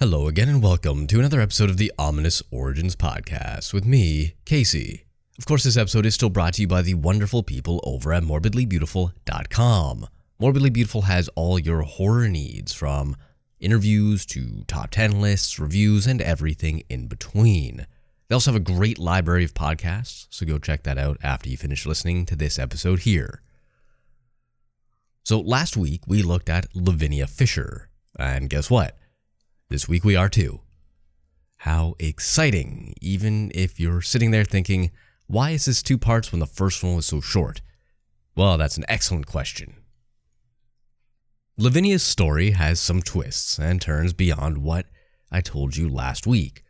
Hello again, and welcome to another episode of the Ominous Origins podcast with me, Casey. Of course, this episode is still brought to you by the wonderful people over at morbidlybeautiful.com. Morbidly Beautiful has all your horror needs from interviews to top 10 lists, reviews, and everything in between. They also have a great library of podcasts, so go check that out after you finish listening to this episode here. So, last week we looked at Lavinia Fisher, and guess what? This week we are too. How exciting, even if you're sitting there thinking, why is this two parts when the first one was so short? Well, that's an excellent question. Lavinia's story has some twists and turns beyond what I told you last week.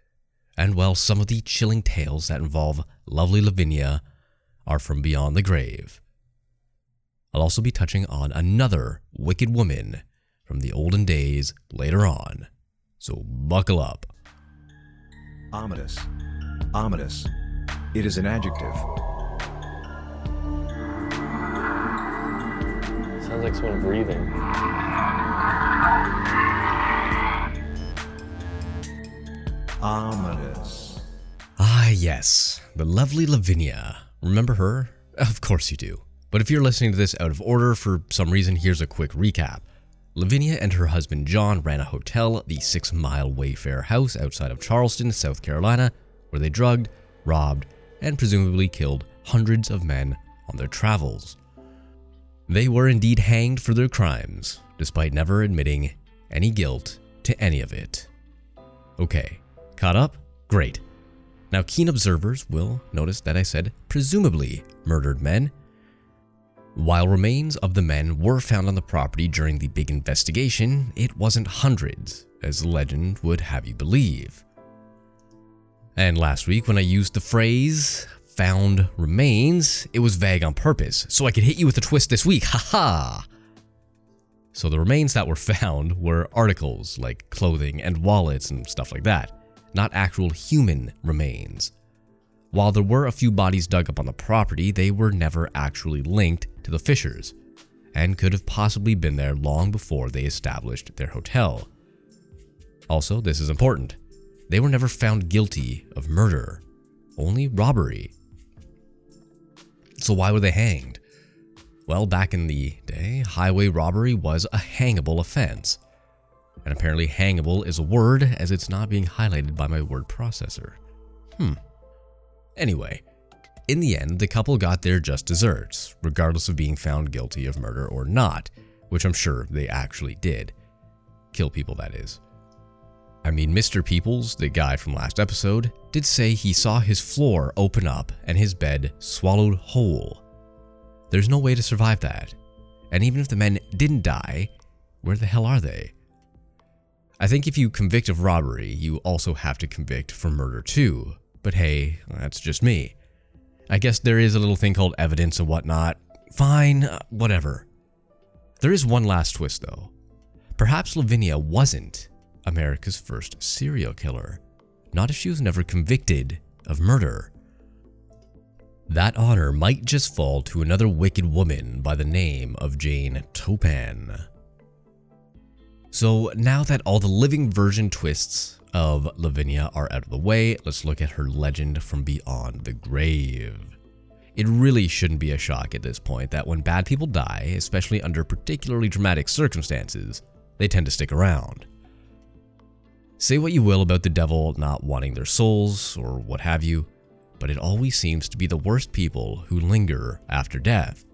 And while some of the chilling tales that involve lovely Lavinia are from beyond the grave, I'll also be touching on another wicked woman from the olden days later on so buckle up. Ominous. Ominous. It is an adjective. Sounds like someone breathing. Ominous. Ah, yes, the lovely Lavinia. Remember her? Of course you do. But if you're listening to this out of order for some reason, here's a quick recap. Lavinia and her husband John ran a hotel, the Six Mile Wayfair House outside of Charleston, South Carolina, where they drugged, robbed, and presumably killed hundreds of men on their travels. They were indeed hanged for their crimes, despite never admitting any guilt to any of it. Okay, caught up? Great. Now, keen observers will notice that I said presumably murdered men while remains of the men were found on the property during the big investigation, it wasn't hundreds, as the legend would have you believe. And last week, when I used the phrase found remains, it was vague on purpose, so I could hit you with a twist this week. Haha! So the remains that were found were articles like clothing and wallets and stuff like that, not actual human remains. While there were a few bodies dug up on the property, they were never actually linked to the Fishers and could have possibly been there long before they established their hotel. Also, this is important. They were never found guilty of murder, only robbery. So, why were they hanged? Well, back in the day, highway robbery was a hangable offense. And apparently, hangable is a word as it's not being highlighted by my word processor. Hmm. Anyway, in the end, the couple got their just desserts, regardless of being found guilty of murder or not, which I'm sure they actually did. Kill people, that is. I mean, Mr. Peoples, the guy from last episode, did say he saw his floor open up and his bed swallowed whole. There's no way to survive that. And even if the men didn't die, where the hell are they? I think if you convict of robbery, you also have to convict for murder too, but hey, that's just me. I guess there is a little thing called evidence and whatnot. Fine, uh, whatever. There is one last twist though. Perhaps Lavinia wasn't America's first serial killer, not if she was never convicted of murder. That honor might just fall to another wicked woman by the name of Jane Toppan. So now that all the living version twists of Lavinia are out of the way, let's look at her legend from beyond the grave. It really shouldn't be a shock at this point that when bad people die, especially under particularly dramatic circumstances, they tend to stick around. Say what you will about the devil not wanting their souls or what have you, but it always seems to be the worst people who linger after death.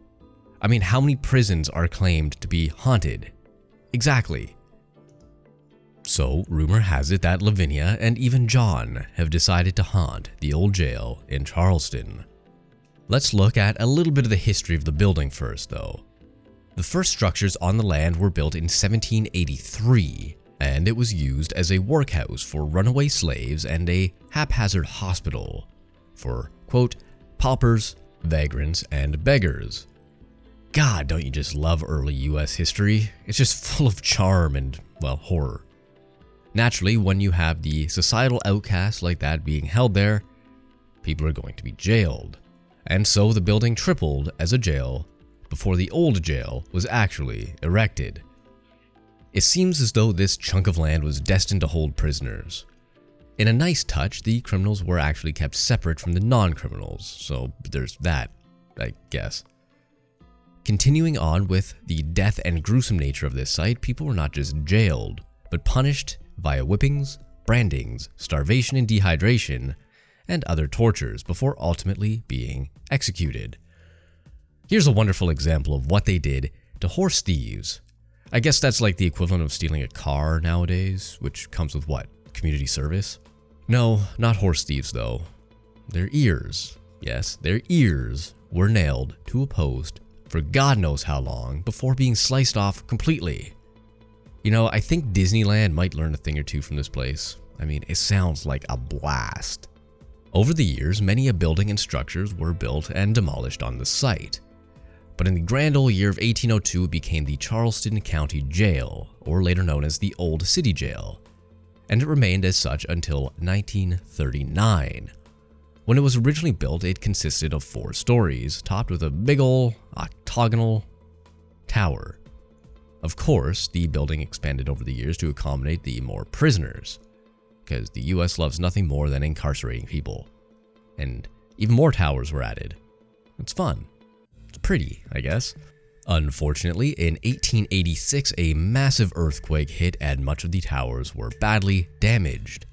I mean, how many prisons are claimed to be haunted? Exactly. So, rumor has it that Lavinia and even John have decided to haunt the old jail in Charleston. Let's look at a little bit of the history of the building first, though. The first structures on the land were built in 1783, and it was used as a workhouse for runaway slaves and a haphazard hospital for, quote, paupers, vagrants, and beggars. God, don't you just love early US history? It's just full of charm and, well, horror. Naturally, when you have the societal outcasts like that being held there, people are going to be jailed. And so the building tripled as a jail before the old jail was actually erected. It seems as though this chunk of land was destined to hold prisoners. In a nice touch, the criminals were actually kept separate from the non criminals, so there's that, I guess. Continuing on with the death and gruesome nature of this site, people were not just jailed, but punished via whippings, brandings, starvation and dehydration, and other tortures before ultimately being executed. Here's a wonderful example of what they did to horse thieves. I guess that's like the equivalent of stealing a car nowadays, which comes with what? Community service? No, not horse thieves though. Their ears, yes, their ears were nailed to a post for God knows how long before being sliced off completely. You know, I think Disneyland might learn a thing or two from this place. I mean, it sounds like a blast. Over the years, many a building and structures were built and demolished on the site. But in the grand old year of 1802, it became the Charleston County Jail, or later known as the Old City Jail, and it remained as such until 1939. When it was originally built, it consisted of four stories, topped with a big ol' octagonal tower. Of course, the building expanded over the years to accommodate the more prisoners, because the US loves nothing more than incarcerating people. And even more towers were added. It's fun. It's pretty, I guess. Unfortunately, in 1886, a massive earthquake hit and much of the towers were badly damaged.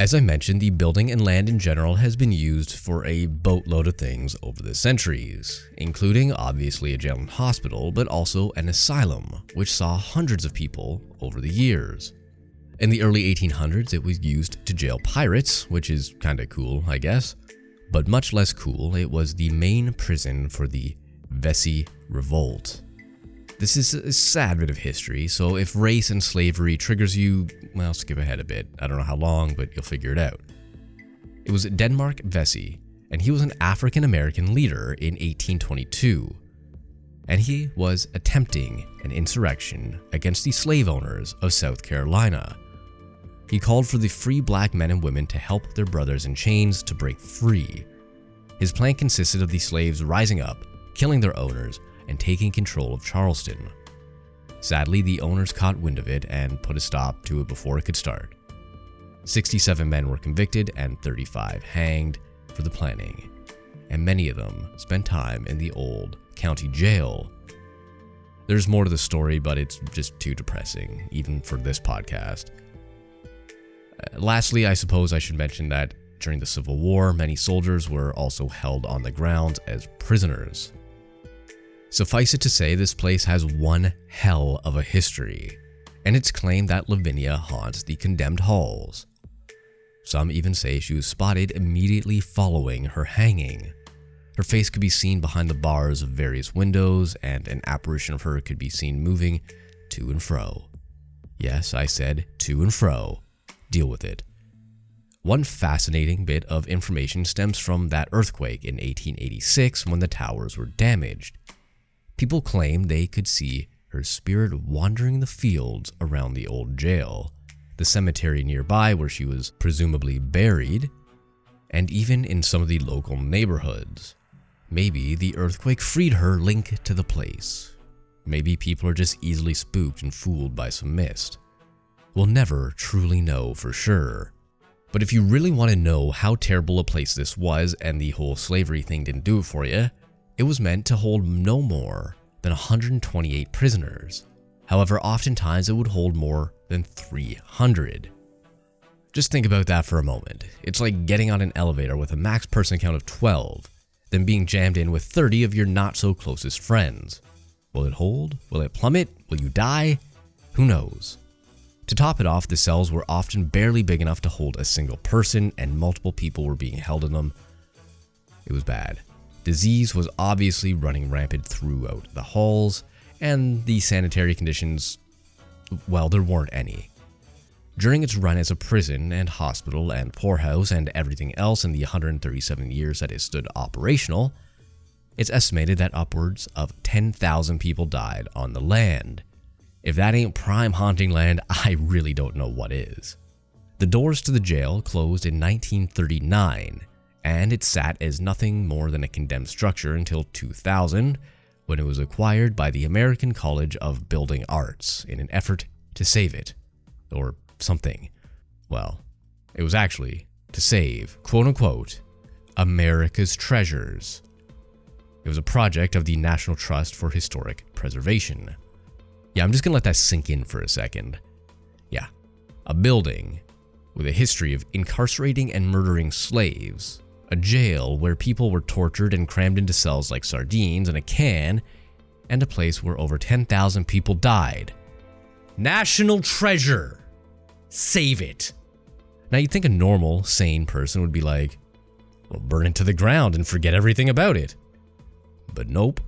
As I mentioned, the building and land in general has been used for a boatload of things over the centuries, including obviously a jail and hospital, but also an asylum, which saw hundreds of people over the years. In the early 1800s, it was used to jail pirates, which is kinda cool, I guess. But much less cool, it was the main prison for the Vesey Revolt. This is a sad bit of history, so if race and slavery triggers you, well, skip ahead a bit. I don't know how long, but you'll figure it out. It was Denmark Vesey, and he was an African American leader in 1822. And he was attempting an insurrection against the slave owners of South Carolina. He called for the free black men and women to help their brothers in chains to break free. His plan consisted of the slaves rising up, killing their owners, and taking control of Charleston. Sadly, the owners caught wind of it and put a stop to it before it could start. 67 men were convicted and 35 hanged for the planning, and many of them spent time in the old county jail. There's more to the story, but it's just too depressing, even for this podcast. Uh, lastly, I suppose I should mention that during the Civil War, many soldiers were also held on the grounds as prisoners. Suffice it to say, this place has one hell of a history, and it's claimed that Lavinia haunts the condemned halls. Some even say she was spotted immediately following her hanging. Her face could be seen behind the bars of various windows, and an apparition of her could be seen moving to and fro. Yes, I said to and fro. Deal with it. One fascinating bit of information stems from that earthquake in 1886 when the towers were damaged. People claimed they could see her spirit wandering the fields around the old jail, the cemetery nearby where she was presumably buried, and even in some of the local neighborhoods. Maybe the earthquake freed her link to the place. Maybe people are just easily spooked and fooled by some mist. We'll never truly know for sure. But if you really want to know how terrible a place this was and the whole slavery thing didn't do it for you, it was meant to hold no more than 128 prisoners. However, oftentimes it would hold more than 300. Just think about that for a moment. It's like getting on an elevator with a max person count of 12, then being jammed in with 30 of your not so closest friends. Will it hold? Will it plummet? Will you die? Who knows? To top it off, the cells were often barely big enough to hold a single person, and multiple people were being held in them. It was bad. Disease was obviously running rampant throughout the halls, and the sanitary conditions, well, there weren't any. During its run as a prison and hospital and poorhouse and everything else in the 137 years that it stood operational, it's estimated that upwards of 10,000 people died on the land. If that ain't prime haunting land, I really don't know what is. The doors to the jail closed in 1939 and it sat as nothing more than a condemned structure until 2000, when it was acquired by the American College of Building Arts in an effort to save it. Or something. Well, it was actually to save, quote unquote, America's treasures. It was a project of the National Trust for Historic Preservation. Yeah, I'm just gonna let that sink in for a second. Yeah, a building with a history of incarcerating and murdering slaves, a jail where people were tortured and crammed into cells like sardines in a can, and a place where over 10,000 people died. National treasure! Save it! Now, you'd think a normal, sane person would be like, well, burn it to the ground and forget everything about it. But nope.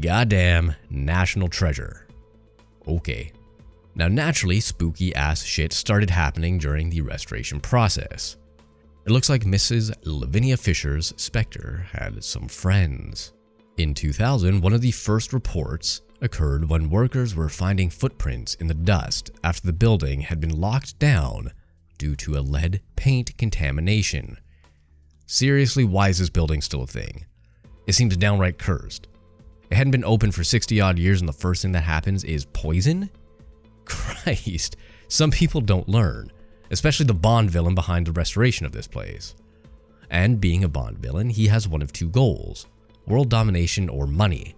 Goddamn national treasure. Okay. Now, naturally, spooky ass shit started happening during the restoration process. It looks like Mrs. Lavinia Fisher's specter had some friends. In 2000, one of the first reports occurred when workers were finding footprints in the dust after the building had been locked down due to a lead paint contamination. Seriously, why is this building still a thing? It seems downright cursed. It hadn't been open for 60 odd years, and the first thing that happens is poison? Christ, some people don't learn, especially the Bond villain behind the restoration of this place. And being a Bond villain, he has one of two goals world domination or money.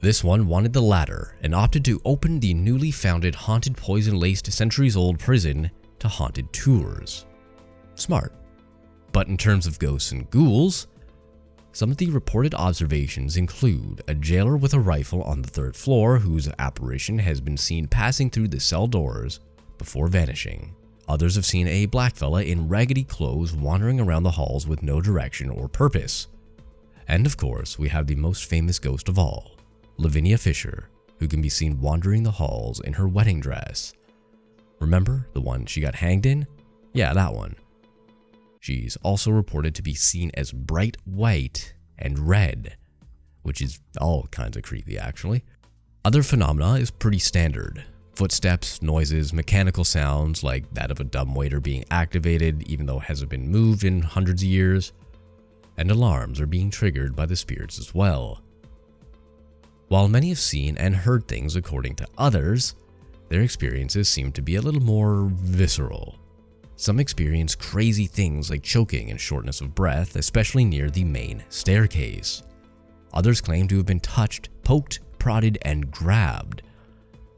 This one wanted the latter and opted to open the newly founded haunted poison laced centuries old prison to haunted tours. Smart. But in terms of ghosts and ghouls, some of the reported observations include a jailer with a rifle on the third floor whose apparition has been seen passing through the cell doors before vanishing. Others have seen a black fella in raggedy clothes wandering around the halls with no direction or purpose. And of course, we have the most famous ghost of all, Lavinia Fisher, who can be seen wandering the halls in her wedding dress. Remember the one she got hanged in? Yeah, that one. She's also reported to be seen as bright white and red, which is all kinds of creepy actually. Other phenomena is pretty standard. Footsteps, noises, mechanical sounds like that of a dumbwaiter being activated even though it hasn't been moved in hundreds of years, and alarms are being triggered by the spirits as well. While many have seen and heard things according to others, their experiences seem to be a little more visceral. Some experience crazy things like choking and shortness of breath, especially near the main staircase. Others claim to have been touched, poked, prodded, and grabbed.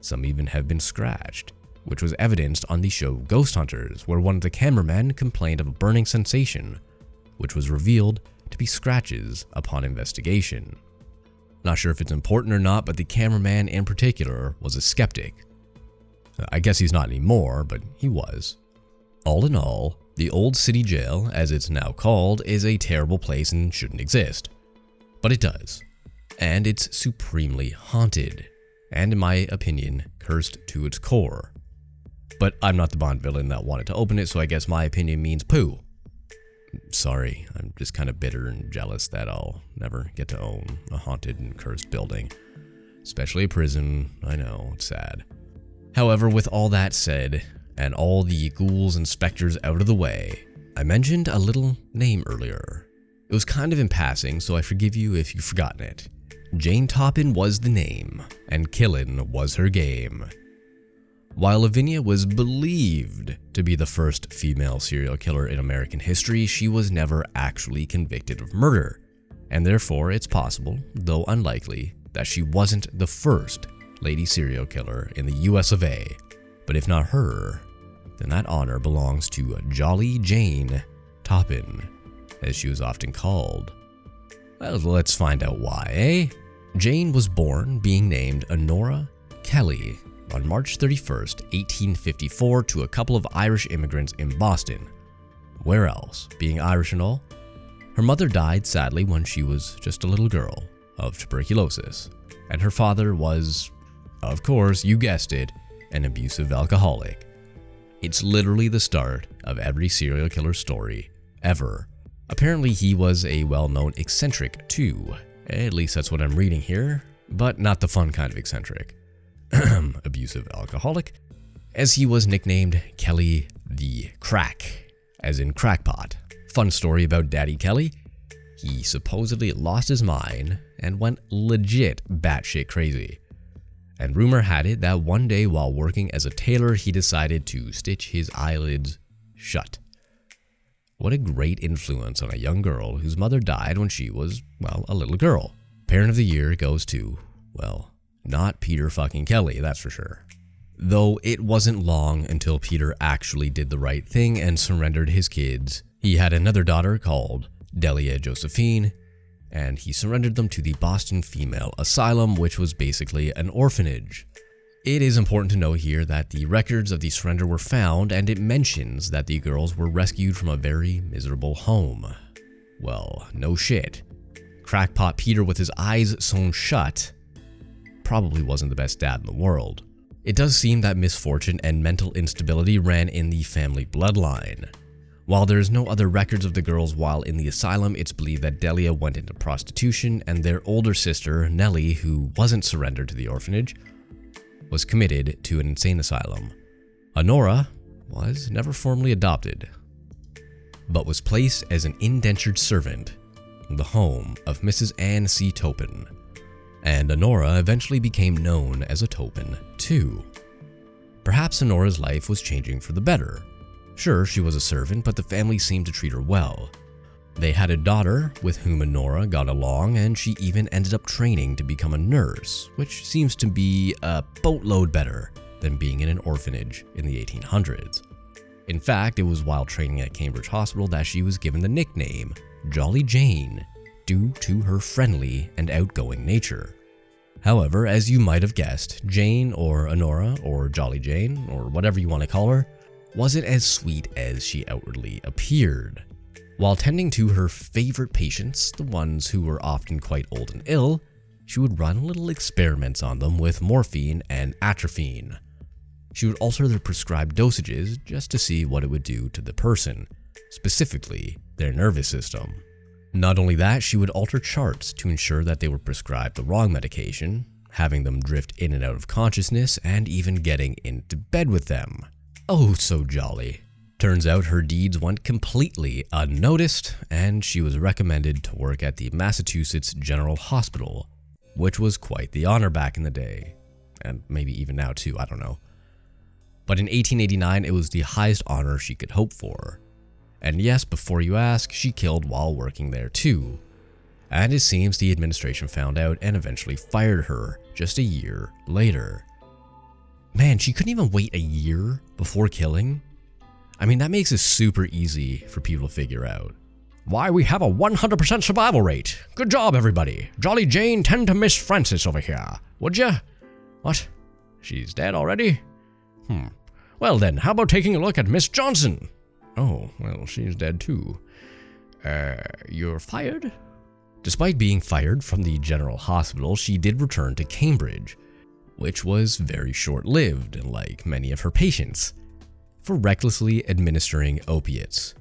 Some even have been scratched, which was evidenced on the show Ghost Hunters, where one of the cameramen complained of a burning sensation, which was revealed to be scratches upon investigation. Not sure if it's important or not, but the cameraman in particular was a skeptic. I guess he's not anymore, but he was. All in all, the Old City Jail, as it's now called, is a terrible place and shouldn't exist. But it does. And it's supremely haunted, and in my opinion, cursed to its core. But I'm not the Bond villain that wanted to open it, so I guess my opinion means poo. Sorry, I'm just kind of bitter and jealous that I'll never get to own a haunted and cursed building. Especially a prison, I know, it's sad. However, with all that said, and all the ghouls and specters out of the way, I mentioned a little name earlier. It was kind of in passing, so I forgive you if you've forgotten it. Jane Toppan was the name, and Killin was her game. While Lavinia was believed to be the first female serial killer in American history, she was never actually convicted of murder, and therefore it's possible, though unlikely, that she wasn't the first lady serial killer in the US of A. But if not her, then that honor belongs to Jolly Jane Toppan, as she was often called. Well, let's find out why, eh? Jane was born being named Honora Kelly on March 31, 1854, to a couple of Irish immigrants in Boston. Where else, being Irish and all? Her mother died sadly when she was just a little girl of tuberculosis, and her father was, of course, you guessed it, an abusive alcoholic. It's literally the start of every serial killer story ever. Apparently, he was a well known eccentric too. At least that's what I'm reading here, but not the fun kind of eccentric. abusive alcoholic, as he was nicknamed Kelly the Crack, as in crackpot. Fun story about Daddy Kelly. he supposedly lost his mind and went legit batshit crazy. And rumor had it that one day while working as a tailor, he decided to stitch his eyelids shut. What a great influence on a young girl whose mother died when she was, well, a little girl. Parent of the year goes to, well, not Peter fucking Kelly, that's for sure. Though it wasn't long until Peter actually did the right thing and surrendered his kids. He had another daughter called Delia Josephine, and he surrendered them to the Boston Female Asylum, which was basically an orphanage. It is important to note here that the records of the surrender were found, and it mentions that the girls were rescued from a very miserable home. Well, no shit. Crackpot Peter with his eyes sewn shut probably wasn't the best dad in the world. It does seem that misfortune and mental instability ran in the family bloodline. While there is no other records of the girls while in the asylum, it's believed that Delia went into prostitution and their older sister, Nellie, who wasn't surrendered to the orphanage, was committed to an insane asylum. Honora was never formally adopted, but was placed as an indentured servant in the home of Mrs. Anne C. Toppan, and Honora eventually became known as a Toppan too. Perhaps Honora's life was changing for the better. Sure, she was a servant, but the family seemed to treat her well. They had a daughter with whom Honora got along, and she even ended up training to become a nurse, which seems to be a boatload better than being in an orphanage in the 1800s. In fact, it was while training at Cambridge Hospital that she was given the nickname Jolly Jane due to her friendly and outgoing nature. However, as you might have guessed, Jane or Honora or Jolly Jane or whatever you want to call her wasn't as sweet as she outwardly appeared. While tending to her favorite patients, the ones who were often quite old and ill, she would run little experiments on them with morphine and atropine. She would alter their prescribed dosages just to see what it would do to the person, specifically their nervous system. Not only that, she would alter charts to ensure that they were prescribed the wrong medication, having them drift in and out of consciousness, and even getting into bed with them. Oh, so jolly. Turns out her deeds went completely unnoticed, and she was recommended to work at the Massachusetts General Hospital, which was quite the honor back in the day. And maybe even now, too, I don't know. But in 1889, it was the highest honor she could hope for. And yes, before you ask, she killed while working there too. And it seems the administration found out and eventually fired her just a year later. Man, she couldn't even wait a year before killing? I mean, that makes it super easy for people to figure out. Why, we have a 100% survival rate. Good job, everybody. Jolly Jane tend to miss Francis over here, would ya? What? She's dead already? Hmm. Well then, how about taking a look at Miss Johnson? Oh, well, she's dead too. Uh, you're fired? Despite being fired from the General Hospital, she did return to Cambridge, which was very short lived, like many of her patients, for recklessly administering opiates.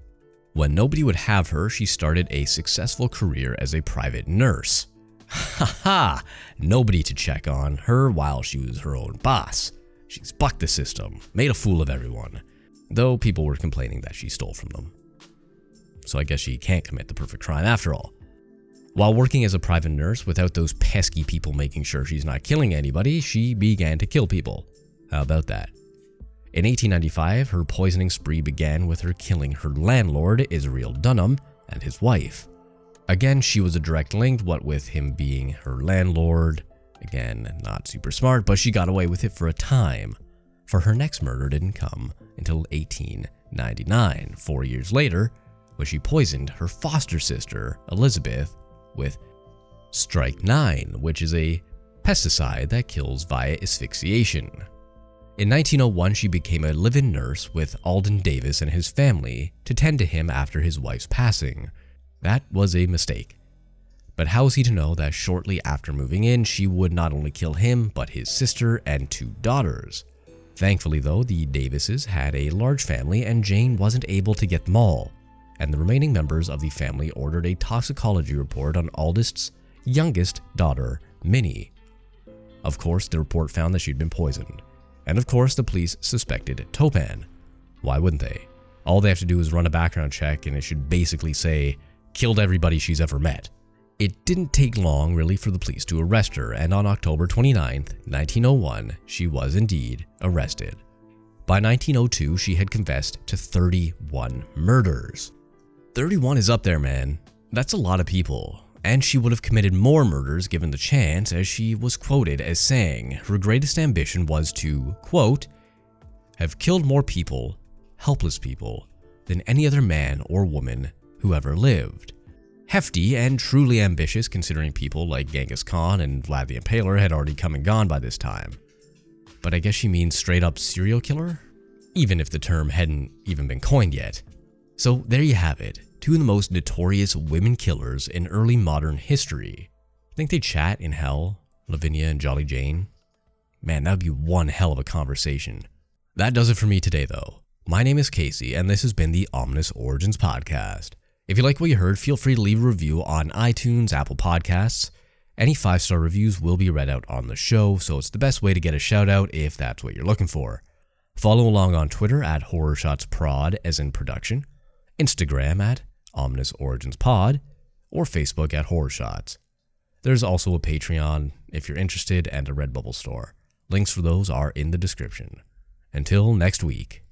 When nobody would have her, she started a successful career as a private nurse. Ha ha! Nobody to check on her while she was her own boss. She's bucked the system, made a fool of everyone, though people were complaining that she stole from them. So I guess she can't commit the perfect crime after all. While working as a private nurse without those pesky people making sure she's not killing anybody, she began to kill people. How about that? In 1895, her poisoning spree began with her killing her landlord, Israel Dunham, and his wife. Again, she was a direct link, what with him being her landlord. Again, not super smart, but she got away with it for a time. For her next murder didn't come until 1899, four years later, when she poisoned her foster sister, Elizabeth, with strychnine, which is a pesticide that kills via asphyxiation. In 1901, she became a live in nurse with Alden Davis and his family to tend to him after his wife's passing. That was a mistake. But how was he to know that shortly after moving in, she would not only kill him, but his sister and two daughters? Thankfully, though, the Davises had a large family and Jane wasn't able to get them all, and the remaining members of the family ordered a toxicology report on Aldist's youngest daughter, Minnie. Of course, the report found that she'd been poisoned, and of course, the police suspected Toppan. Why wouldn't they? All they have to do is run a background check, and it should basically say killed everybody she's ever met. It didn't take long, really, for the police to arrest her, and on October 29, 1901, she was indeed arrested. By 1902, she had confessed to 31 murders. 31 is up there, man. That's a lot of people. And she would have committed more murders given the chance, as she was quoted as saying her greatest ambition was to, quote, have killed more people, helpless people, than any other man or woman who ever lived. Hefty and truly ambitious, considering people like Genghis Khan and Vlad the Impaler had already come and gone by this time. But I guess she means straight up serial killer? Even if the term hadn't even been coined yet. So there you have it two of the most notorious women killers in early modern history. Think they chat in hell, Lavinia and Jolly Jane? Man, that would be one hell of a conversation. That does it for me today, though. My name is Casey, and this has been the Ominous Origins Podcast. If you like what you heard, feel free to leave a review on iTunes, Apple Podcasts. Any five star reviews will be read out on the show, so it's the best way to get a shout out if that's what you're looking for. Follow along on Twitter at Horror Shots Prod, as in production, Instagram at Ominous Origins Pod, or Facebook at Horror Shots. There's also a Patreon if you're interested and a Redbubble store. Links for those are in the description. Until next week.